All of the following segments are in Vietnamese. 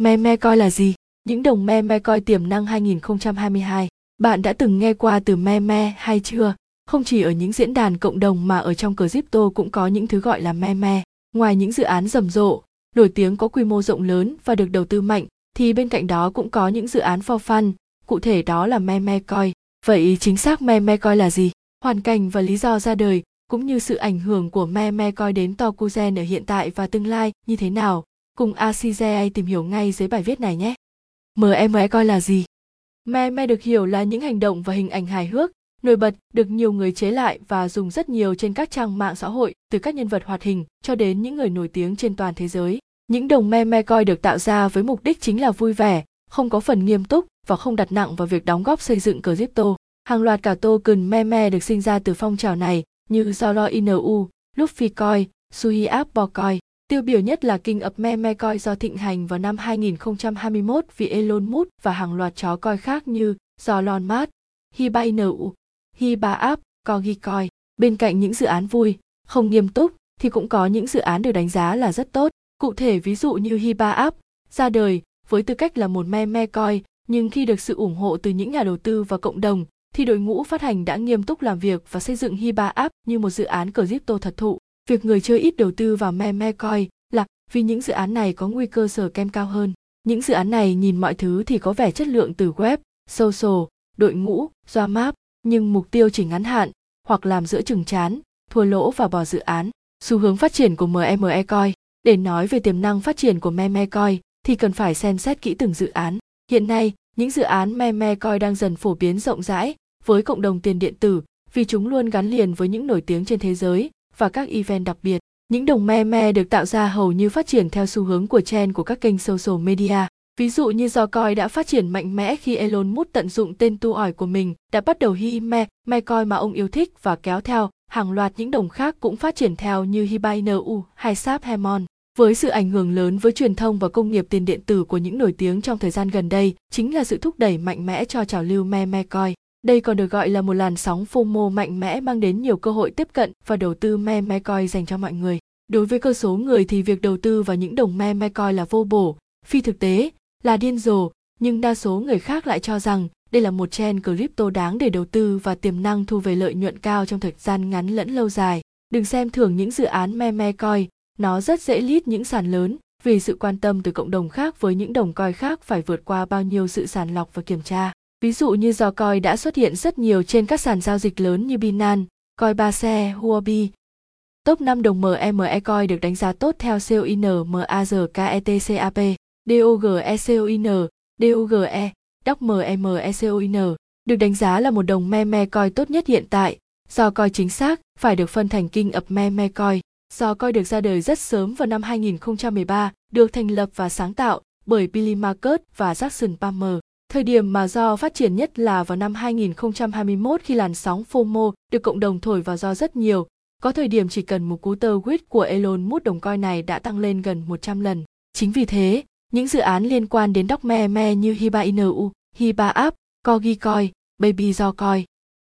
Meme coin là gì? Những đồng meme coin tiềm năng 2022. Bạn đã từng nghe qua từ meme hay chưa? Không chỉ ở những diễn đàn cộng đồng mà ở trong crypto cũng có những thứ gọi là meme. Ngoài những dự án rầm rộ, nổi tiếng có quy mô rộng lớn và được đầu tư mạnh, thì bên cạnh đó cũng có những dự án for fun, cụ thể đó là meme coin. Vậy chính xác meme coin là gì? Hoàn cảnh và lý do ra đời cũng như sự ảnh hưởng của meme coin đến Tokuzen ở hiện tại và tương lai như thế nào? Cùng ACGA tìm hiểu ngay dưới bài viết này nhé. MME coi là gì? Meme được hiểu là những hành động và hình ảnh hài hước, nổi bật được nhiều người chế lại và dùng rất nhiều trên các trang mạng xã hội từ các nhân vật hoạt hình cho đến những người nổi tiếng trên toàn thế giới. Những đồng meme coi được tạo ra với mục đích chính là vui vẻ, không có phần nghiêm túc và không đặt nặng vào việc đóng góp xây dựng crypto. Hàng loạt cả token meme được sinh ra từ phong trào này như Zoro Inu, Luffy Coin, Suhi Apple Coin. Tiêu biểu nhất là kinh ập me Meme Coin do thịnh hành vào năm 2021 vì Elon Musk và hàng loạt chó coi khác như Elon Musk, Hiba Inu, Hiba App, Corgi Coi. Bên cạnh những dự án vui, không nghiêm túc thì cũng có những dự án được đánh giá là rất tốt. Cụ thể ví dụ như Hiba App ra đời với tư cách là một meme coin nhưng khi được sự ủng hộ từ những nhà đầu tư và cộng đồng thì đội ngũ phát hành đã nghiêm túc làm việc và xây dựng Hiba App như một dự án crypto thật thụ. Việc người chơi ít đầu tư vào meme coin là vì những dự án này có nguy cơ sở kem cao hơn. Những dự án này nhìn mọi thứ thì có vẻ chất lượng từ web, social, đội ngũ, doa map, nhưng mục tiêu chỉ ngắn hạn, hoặc làm giữa chừng chán, thua lỗ và bỏ dự án. Xu hướng phát triển của MME Coin Để nói về tiềm năng phát triển của meme coin thì cần phải xem xét kỹ từng dự án. Hiện nay, những dự án meme coin đang dần phổ biến rộng rãi với cộng đồng tiền điện tử vì chúng luôn gắn liền với những nổi tiếng trên thế giới và các event đặc biệt. Những đồng meme được tạo ra hầu như phát triển theo xu hướng của trend của các kênh social media. Ví dụ như do coi đã phát triển mạnh mẽ khi Elon Musk tận dụng tên tu ỏi của mình đã bắt đầu hi me, me coi mà ông yêu thích và kéo theo, hàng loạt những đồng khác cũng phát triển theo như Hiba Inu hay Sap Hemon. Với sự ảnh hưởng lớn với truyền thông và công nghiệp tiền điện tử của những nổi tiếng trong thời gian gần đây, chính là sự thúc đẩy mạnh mẽ cho trào lưu meme coin. Đây còn được gọi là một làn sóng FOMO mạnh mẽ mang đến nhiều cơ hội tiếp cận và đầu tư meme coin dành cho mọi người. Đối với cơ số người thì việc đầu tư vào những đồng meme coin là vô bổ, phi thực tế, là điên rồ, nhưng đa số người khác lại cho rằng đây là một trend crypto đáng để đầu tư và tiềm năng thu về lợi nhuận cao trong thời gian ngắn lẫn lâu dài. Đừng xem thường những dự án meme coin, nó rất dễ lít những sàn lớn vì sự quan tâm từ cộng đồng khác với những đồng coin khác phải vượt qua bao nhiêu sự sàng lọc và kiểm tra. Ví dụ như do coi đã xuất hiện rất nhiều trên các sàn giao dịch lớn như Binance, Coinbase, Huobi. Top 5 đồng MME coin được đánh giá tốt theo COIN MAZKETCAP, DOGECOIN, DOGE, DOCMMECOIN, được đánh giá là một đồng meme coin tốt nhất hiện tại, do coi chính xác phải được phân thành kinh ập meme coin. Do coi được ra đời rất sớm vào năm 2013, được thành lập và sáng tạo bởi Billy Marcus và Jackson Palmer. Thời điểm mà do phát triển nhất là vào năm 2021 khi làn sóng FOMO được cộng đồng thổi vào do rất nhiều. Có thời điểm chỉ cần một cú tơ quýt của Elon Musk đồng coi này đã tăng lên gần 100 lần. Chính vì thế, những dự án liên quan đến Dogecoin như Hiba Inu, Hiba App, Corgi Coin, Baby Do Coin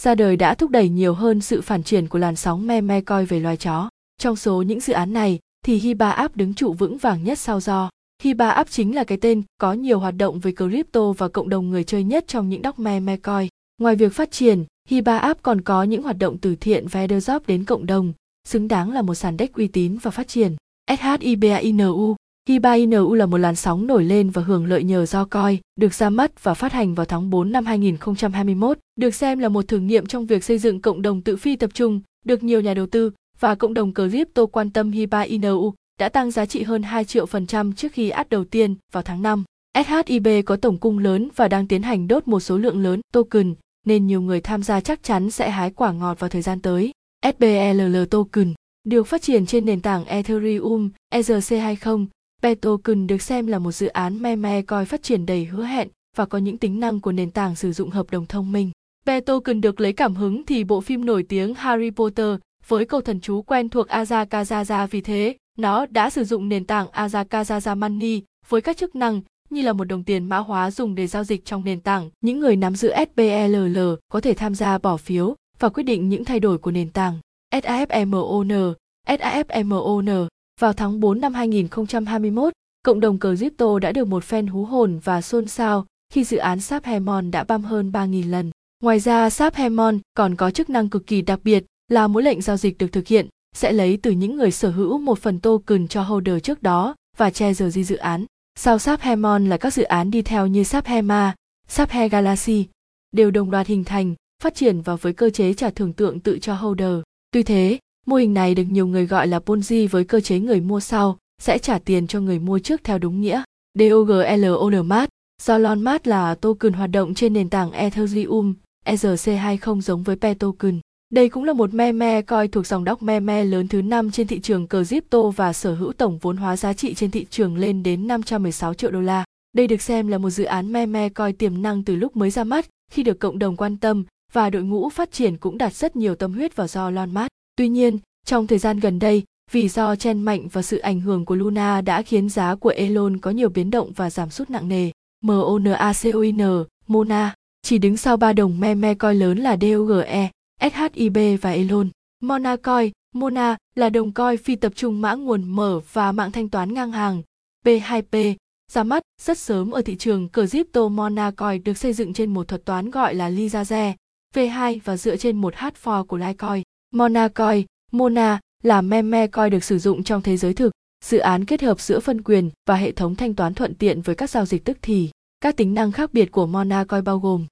ra đời đã thúc đẩy nhiều hơn sự phản triển của làn sóng meme coi về loài chó. Trong số những dự án này thì Hiba App đứng trụ vững vàng nhất sau do. Hiba App chính là cái tên có nhiều hoạt động về crypto và cộng đồng người chơi nhất trong những dockme mecoin. Ngoài việc phát triển, Hiba App còn có những hoạt động từ thiện và airdrop đến cộng đồng, xứng đáng là một sàn deck uy tín và phát triển. SHIBAINU Hiba Inu là một làn sóng nổi lên và hưởng lợi nhờ do coi, được ra mắt và phát hành vào tháng 4 năm 2021, được xem là một thử nghiệm trong việc xây dựng cộng đồng tự phi tập trung, được nhiều nhà đầu tư và cộng đồng crypto quan tâm Hiba Inu đã tăng giá trị hơn 2 triệu phần trăm trước khi át đầu tiên vào tháng 5. SHIB có tổng cung lớn và đang tiến hành đốt một số lượng lớn token, nên nhiều người tham gia chắc chắn sẽ hái quả ngọt vào thời gian tới. SBLL token được phát triển trên nền tảng Ethereum ERC20, P token được xem là một dự án meme coi phát triển đầy hứa hẹn và có những tính năng của nền tảng sử dụng hợp đồng thông minh. P token được lấy cảm hứng thì bộ phim nổi tiếng Harry Potter với câu thần chú quen thuộc Azakazaza vì thế, nó đã sử dụng nền tảng Azakazaza Money với các chức năng như là một đồng tiền mã hóa dùng để giao dịch trong nền tảng. Những người nắm giữ SPLL có thể tham gia bỏ phiếu và quyết định những thay đổi của nền tảng. SAFMON, SAFMON vào tháng 4 năm 2021, cộng đồng crypto đã được một fan hú hồn và xôn xao khi dự án Sap Hemon đã băm hơn 3.000 lần. Ngoài ra, Sap Hemon còn có chức năng cực kỳ đặc biệt là mỗi lệnh giao dịch được thực hiện sẽ lấy từ những người sở hữu một phần token cho holder trước đó và che giờ di dự án. Sau Subhemon là các dự án đi theo như Subhema, Subhe Galaxy, đều đồng loạt hình thành, phát triển và với cơ chế trả thưởng tượng tự cho holder. Tuy thế, mô hình này được nhiều người gọi là Ponzi với cơ chế người mua sau sẽ trả tiền cho người mua trước theo đúng nghĩa. DOGLONMAT do Lonmat là token hoạt động trên nền tảng Ethereum, ERC20 giống với Pe token. Đây cũng là một meme coi thuộc dòng đóc meme lớn thứ năm trên thị trường crypto và sở hữu tổng vốn hóa giá trị trên thị trường lên đến 516 triệu đô la. Đây được xem là một dự án meme coi tiềm năng từ lúc mới ra mắt, khi được cộng đồng quan tâm và đội ngũ phát triển cũng đặt rất nhiều tâm huyết vào do Elon Musk. Tuy nhiên, trong thời gian gần đây, vì do chen mạnh và sự ảnh hưởng của Luna đã khiến giá của Elon có nhiều biến động và giảm sút nặng nề. MONACOIN, Mona, chỉ đứng sau ba đồng meme coi lớn là DOGE, SHIB và Elon. Monacoin, Mona là đồng coi phi tập trung mã nguồn mở và mạng thanh toán ngang hàng. P2P ra mắt rất sớm ở thị trường crypto Monacoin được xây dựng trên một thuật toán gọi là Lizaze V2 và dựa trên một hard của Litecoin. Monacoin, Mona là meme coin được sử dụng trong thế giới thực, dự án kết hợp giữa phân quyền và hệ thống thanh toán thuận tiện với các giao dịch tức thì. Các tính năng khác biệt của Monacoin bao gồm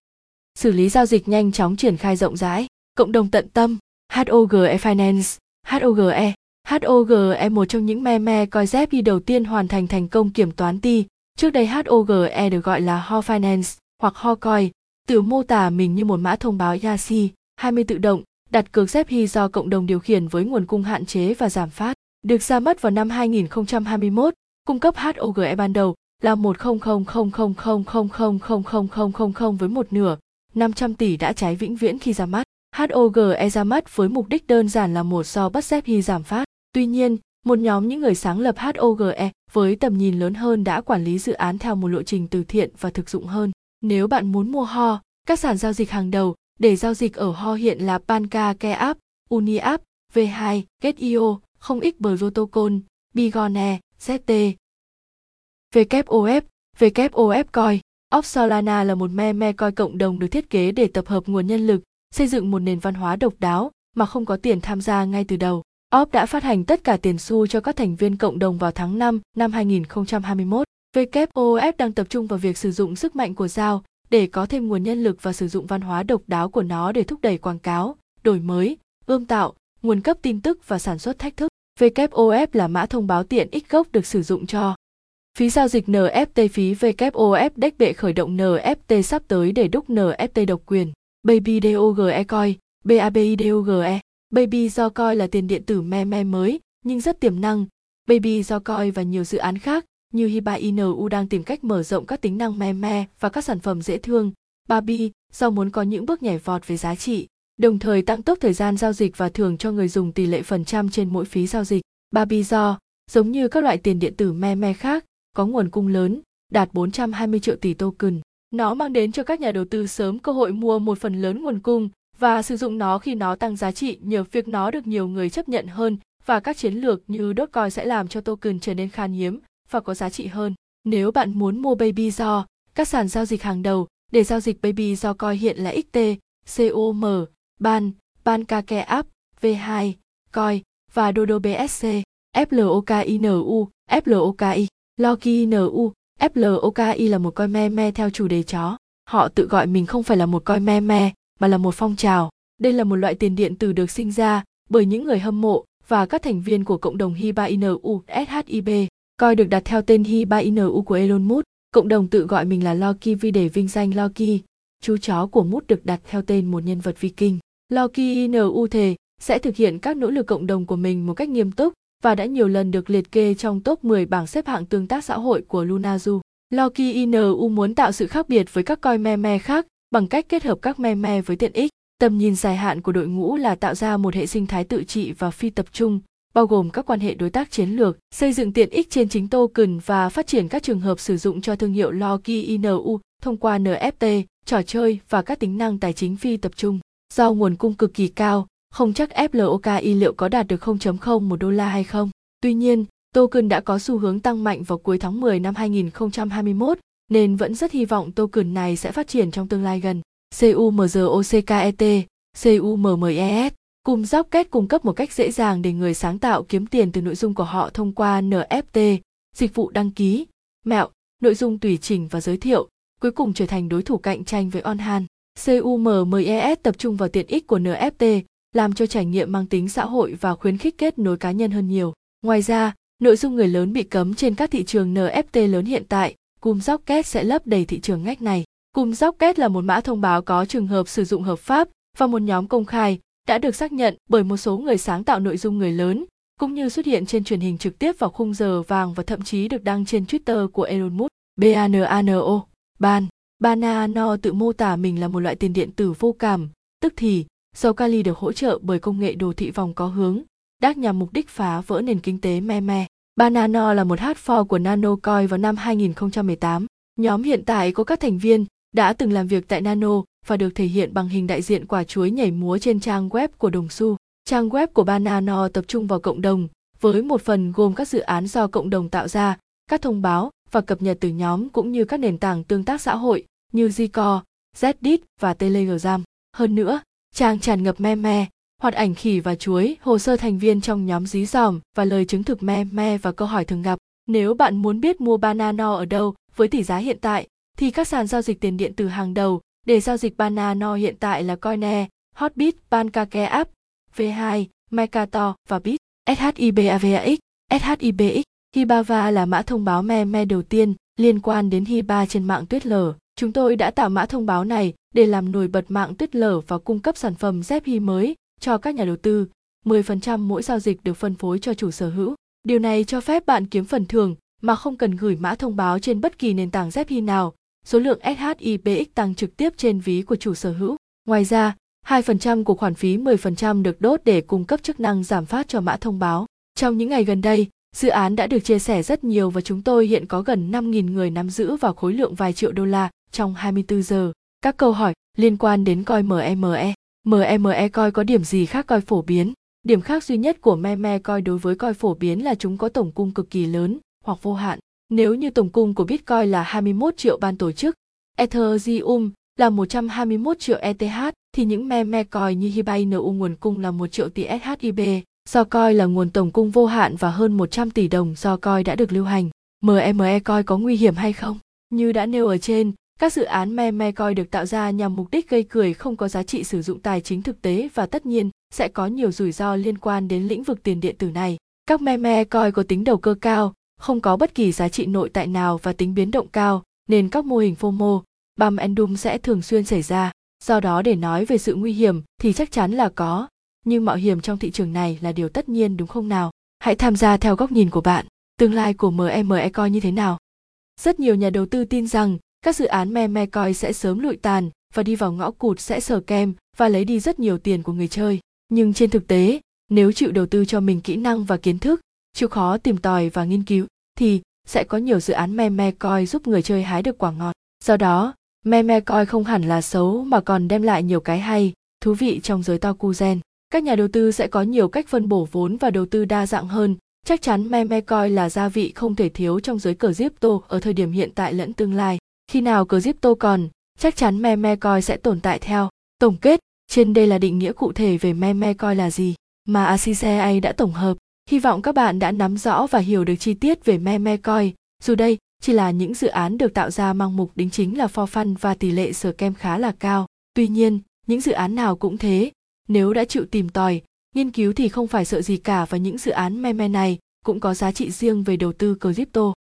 xử lý giao dịch nhanh chóng triển khai rộng rãi, cộng đồng tận tâm, HOGE Finance, HOGE. HOGE một trong những meme coi ZP đầu tiên hoàn thành thành công kiểm toán ti. Trước đây HOGE được gọi là Ho Finance hoặc Ho Coin, từ mô tả mình như một mã thông báo Yasi, 20 tự động, đặt cược ZP do cộng đồng điều khiển với nguồn cung hạn chế và giảm phát. Được ra mắt vào năm 2021, cung cấp HOGE ban đầu là 1000000000000 với một nửa, 500 tỷ đã cháy vĩnh viễn khi ra mắt. HOGE ra mắt với mục đích đơn giản là một so bắt ZP giảm phát. Tuy nhiên, một nhóm những người sáng lập HOGE với tầm nhìn lớn hơn đã quản lý dự án theo một lộ trình từ thiện và thực dụng hơn. Nếu bạn muốn mua HO, các sàn giao dịch hàng đầu để giao dịch ở HO hiện là Panca Keapp, Uniapp, V2, KIO, không X Protocol, Bigone, ZT. WOF, WOF Coin, Off Solana là một meme coin cộng đồng được thiết kế để tập hợp nguồn nhân lực, xây dựng một nền văn hóa độc đáo mà không có tiền tham gia ngay từ đầu. OP đã phát hành tất cả tiền xu cho các thành viên cộng đồng vào tháng 5 năm 2021. WOF đang tập trung vào việc sử dụng sức mạnh của giao để có thêm nguồn nhân lực và sử dụng văn hóa độc đáo của nó để thúc đẩy quảng cáo, đổi mới, ươm tạo, nguồn cấp tin tức và sản xuất thách thức. WOF là mã thông báo tiện ích gốc được sử dụng cho Phí giao dịch NFT phí WOF đếch bệ khởi động NFT sắp tới để đúc NFT độc quyền. Baby DOGE coi, BABI DOGE. Baby do coi là tiền điện tử meme mới, nhưng rất tiềm năng. Baby do coi và nhiều dự án khác như Hiba Inu đang tìm cách mở rộng các tính năng meme và các sản phẩm dễ thương. Barbie do muốn có những bước nhảy vọt về giá trị, đồng thời tăng tốc thời gian giao dịch và thưởng cho người dùng tỷ lệ phần trăm trên mỗi phí giao dịch. Barbie do, giống như các loại tiền điện tử meme khác, có nguồn cung lớn, đạt 420 triệu tỷ token. Nó mang đến cho các nhà đầu tư sớm cơ hội mua một phần lớn nguồn cung và sử dụng nó khi nó tăng giá trị nhờ việc nó được nhiều người chấp nhận hơn và các chiến lược như Dogecoin sẽ làm cho token trở nên khan hiếm và có giá trị hơn. Nếu bạn muốn mua Baby Do, các sàn giao dịch hàng đầu để giao dịch Baby Do Coin hiện là XT, COM, BAN, BAN KK App, V2, Coin và Dodo BSC, FLOKINU, FLOKI. LOKINU, FLOKI là một coi me me theo chủ đề chó. Họ tự gọi mình không phải là một coi me me, mà là một phong trào. Đây là một loại tiền điện tử được sinh ra bởi những người hâm mộ và các thành viên của cộng đồng Hiba Inu SHIB. Coi được đặt theo tên Hiba Inu của Elon Musk. Cộng đồng tự gọi mình là Loki vì để vinh danh Loki. Chú chó của Musk được đặt theo tên một nhân vật Viking. Loki Inu thề sẽ thực hiện các nỗ lực cộng đồng của mình một cách nghiêm túc và đã nhiều lần được liệt kê trong top 10 bảng xếp hạng tương tác xã hội của Lunazu. Loki Inu muốn tạo sự khác biệt với các coi meme khác bằng cách kết hợp các meme với tiện ích. Tầm nhìn dài hạn của đội ngũ là tạo ra một hệ sinh thái tự trị và phi tập trung, bao gồm các quan hệ đối tác chiến lược, xây dựng tiện ích trên chính token và phát triển các trường hợp sử dụng cho thương hiệu Loki Inu thông qua NFT, trò chơi và các tính năng tài chính phi tập trung. Do nguồn cung cực kỳ cao, không chắc FLOKI liệu có đạt được 0.0 một đô la hay không. Tuy nhiên, Token đã có xu hướng tăng mạnh vào cuối tháng 10 năm 2021, nên vẫn rất hy vọng token này sẽ phát triển trong tương lai gần. CUMROCKET, CUMMES, cùng Rocket cung cấp một cách dễ dàng để người sáng tạo kiếm tiền từ nội dung của họ thông qua NFT, dịch vụ đăng ký, mẹo, nội dung tùy chỉnh và giới thiệu, cuối cùng trở thành đối thủ cạnh tranh với Onhan. CUMMES tập trung vào tiện ích của NFT, làm cho trải nghiệm mang tính xã hội và khuyến khích kết nối cá nhân hơn nhiều. Ngoài ra, nội dung người lớn bị cấm trên các thị trường NFT lớn hiện tại, Cum Rocket sẽ lấp đầy thị trường ngách này. Cum Rocket là một mã thông báo có trường hợp sử dụng hợp pháp và một nhóm công khai đã được xác nhận bởi một số người sáng tạo nội dung người lớn, cũng như xuất hiện trên truyền hình trực tiếp vào khung giờ vàng và thậm chí được đăng trên Twitter của Elon Musk. BANANO, BAN. Banano tự mô tả mình là một loại tiền điện tử vô cảm, tức thì dầu kali được hỗ trợ bởi công nghệ đồ thị vòng có hướng, đác nhằm mục đích phá vỡ nền kinh tế me me. Banano là một hard fork của Nanocoin vào năm 2018. Nhóm hiện tại có các thành viên đã từng làm việc tại Nano và được thể hiện bằng hình đại diện quả chuối nhảy múa trên trang web của Đồng Xu. Trang web của Banano tập trung vào cộng đồng, với một phần gồm các dự án do cộng đồng tạo ra, các thông báo và cập nhật từ nhóm cũng như các nền tảng tương tác xã hội như Zico, Reddit và Telegram. Hơn nữa, trang tràn ngập meme, hoạt ảnh khỉ và chuối, hồ sơ thành viên trong nhóm dí dỏm và lời chứng thực me me và câu hỏi thường gặp. Nếu bạn muốn biết mua Banano ở đâu với tỷ giá hiện tại, thì các sàn giao dịch tiền điện tử hàng đầu để giao dịch Banano hiện tại là Coine, Hotbit, Pancake App, V2, Mercator và Bit, SHIBAVAX, SHIBX. Hibava là mã thông báo me me đầu tiên liên quan đến Hiba trên mạng tuyết lở. Chúng tôi đã tạo mã thông báo này để làm nổi bật mạng tuyết lở và cung cấp sản phẩm ZP mới cho các nhà đầu tư. 10% mỗi giao dịch được phân phối cho chủ sở hữu. Điều này cho phép bạn kiếm phần thưởng mà không cần gửi mã thông báo trên bất kỳ nền tảng ZP nào. Số lượng SHIBX tăng trực tiếp trên ví của chủ sở hữu. Ngoài ra, 2% của khoản phí 10% được đốt để cung cấp chức năng giảm phát cho mã thông báo. Trong những ngày gần đây, dự án đã được chia sẻ rất nhiều và chúng tôi hiện có gần 5.000 người nắm giữ vào khối lượng vài triệu đô la trong 24 giờ. Các câu hỏi liên quan đến coi MME. MME coi có điểm gì khác coi phổ biến? Điểm khác duy nhất của meme coi đối với coi phổ biến là chúng có tổng cung cực kỳ lớn hoặc vô hạn. Nếu như tổng cung của Bitcoin là 21 triệu ban tổ chức, Ethereum là 121 triệu ETH thì những meme coin như Hiba Inu nguồn cung là 1 triệu tỷ SHIB, do coi là nguồn tổng cung vô hạn và hơn 100 tỷ đồng do coi đã được lưu hành. MME coi có nguy hiểm hay không? Như đã nêu ở trên, các dự án meme coin được tạo ra nhằm mục đích gây cười không có giá trị sử dụng tài chính thực tế và tất nhiên sẽ có nhiều rủi ro liên quan đến lĩnh vực tiền điện tử này. Các meme coin có tính đầu cơ cao, không có bất kỳ giá trị nội tại nào và tính biến động cao, nên các mô hình FOMO, bum and doom sẽ thường xuyên xảy ra. Do đó để nói về sự nguy hiểm thì chắc chắn là có, nhưng mạo hiểm trong thị trường này là điều tất nhiên đúng không nào? Hãy tham gia theo góc nhìn của bạn. Tương lai của MME coi như thế nào? Rất nhiều nhà đầu tư tin rằng các dự án meme coin sẽ sớm lụi tàn và đi vào ngõ cụt sẽ sờ kem và lấy đi rất nhiều tiền của người chơi. Nhưng trên thực tế, nếu chịu đầu tư cho mình kỹ năng và kiến thức, chịu khó tìm tòi và nghiên cứu, thì sẽ có nhiều dự án meme coin giúp người chơi hái được quả ngọt. Do đó, meme coin không hẳn là xấu mà còn đem lại nhiều cái hay, thú vị trong giới to cu gen. Các nhà đầu tư sẽ có nhiều cách phân bổ vốn và đầu tư đa dạng hơn. Chắc chắn meme coin là gia vị không thể thiếu trong giới cờ crypto ở thời điểm hiện tại lẫn tương lai. Khi nào cờ crypto còn, chắc chắn me me coi sẽ tồn tại theo. Tổng kết, trên đây là định nghĩa cụ thể về me me coi là gì mà ACCA đã tổng hợp. Hy vọng các bạn đã nắm rõ và hiểu được chi tiết về me me coi Dù đây chỉ là những dự án được tạo ra mang mục đính chính là for fun và tỷ lệ sở kem khá là cao. Tuy nhiên, những dự án nào cũng thế, nếu đã chịu tìm tòi, nghiên cứu thì không phải sợ gì cả và những dự án meme này cũng có giá trị riêng về đầu tư crypto.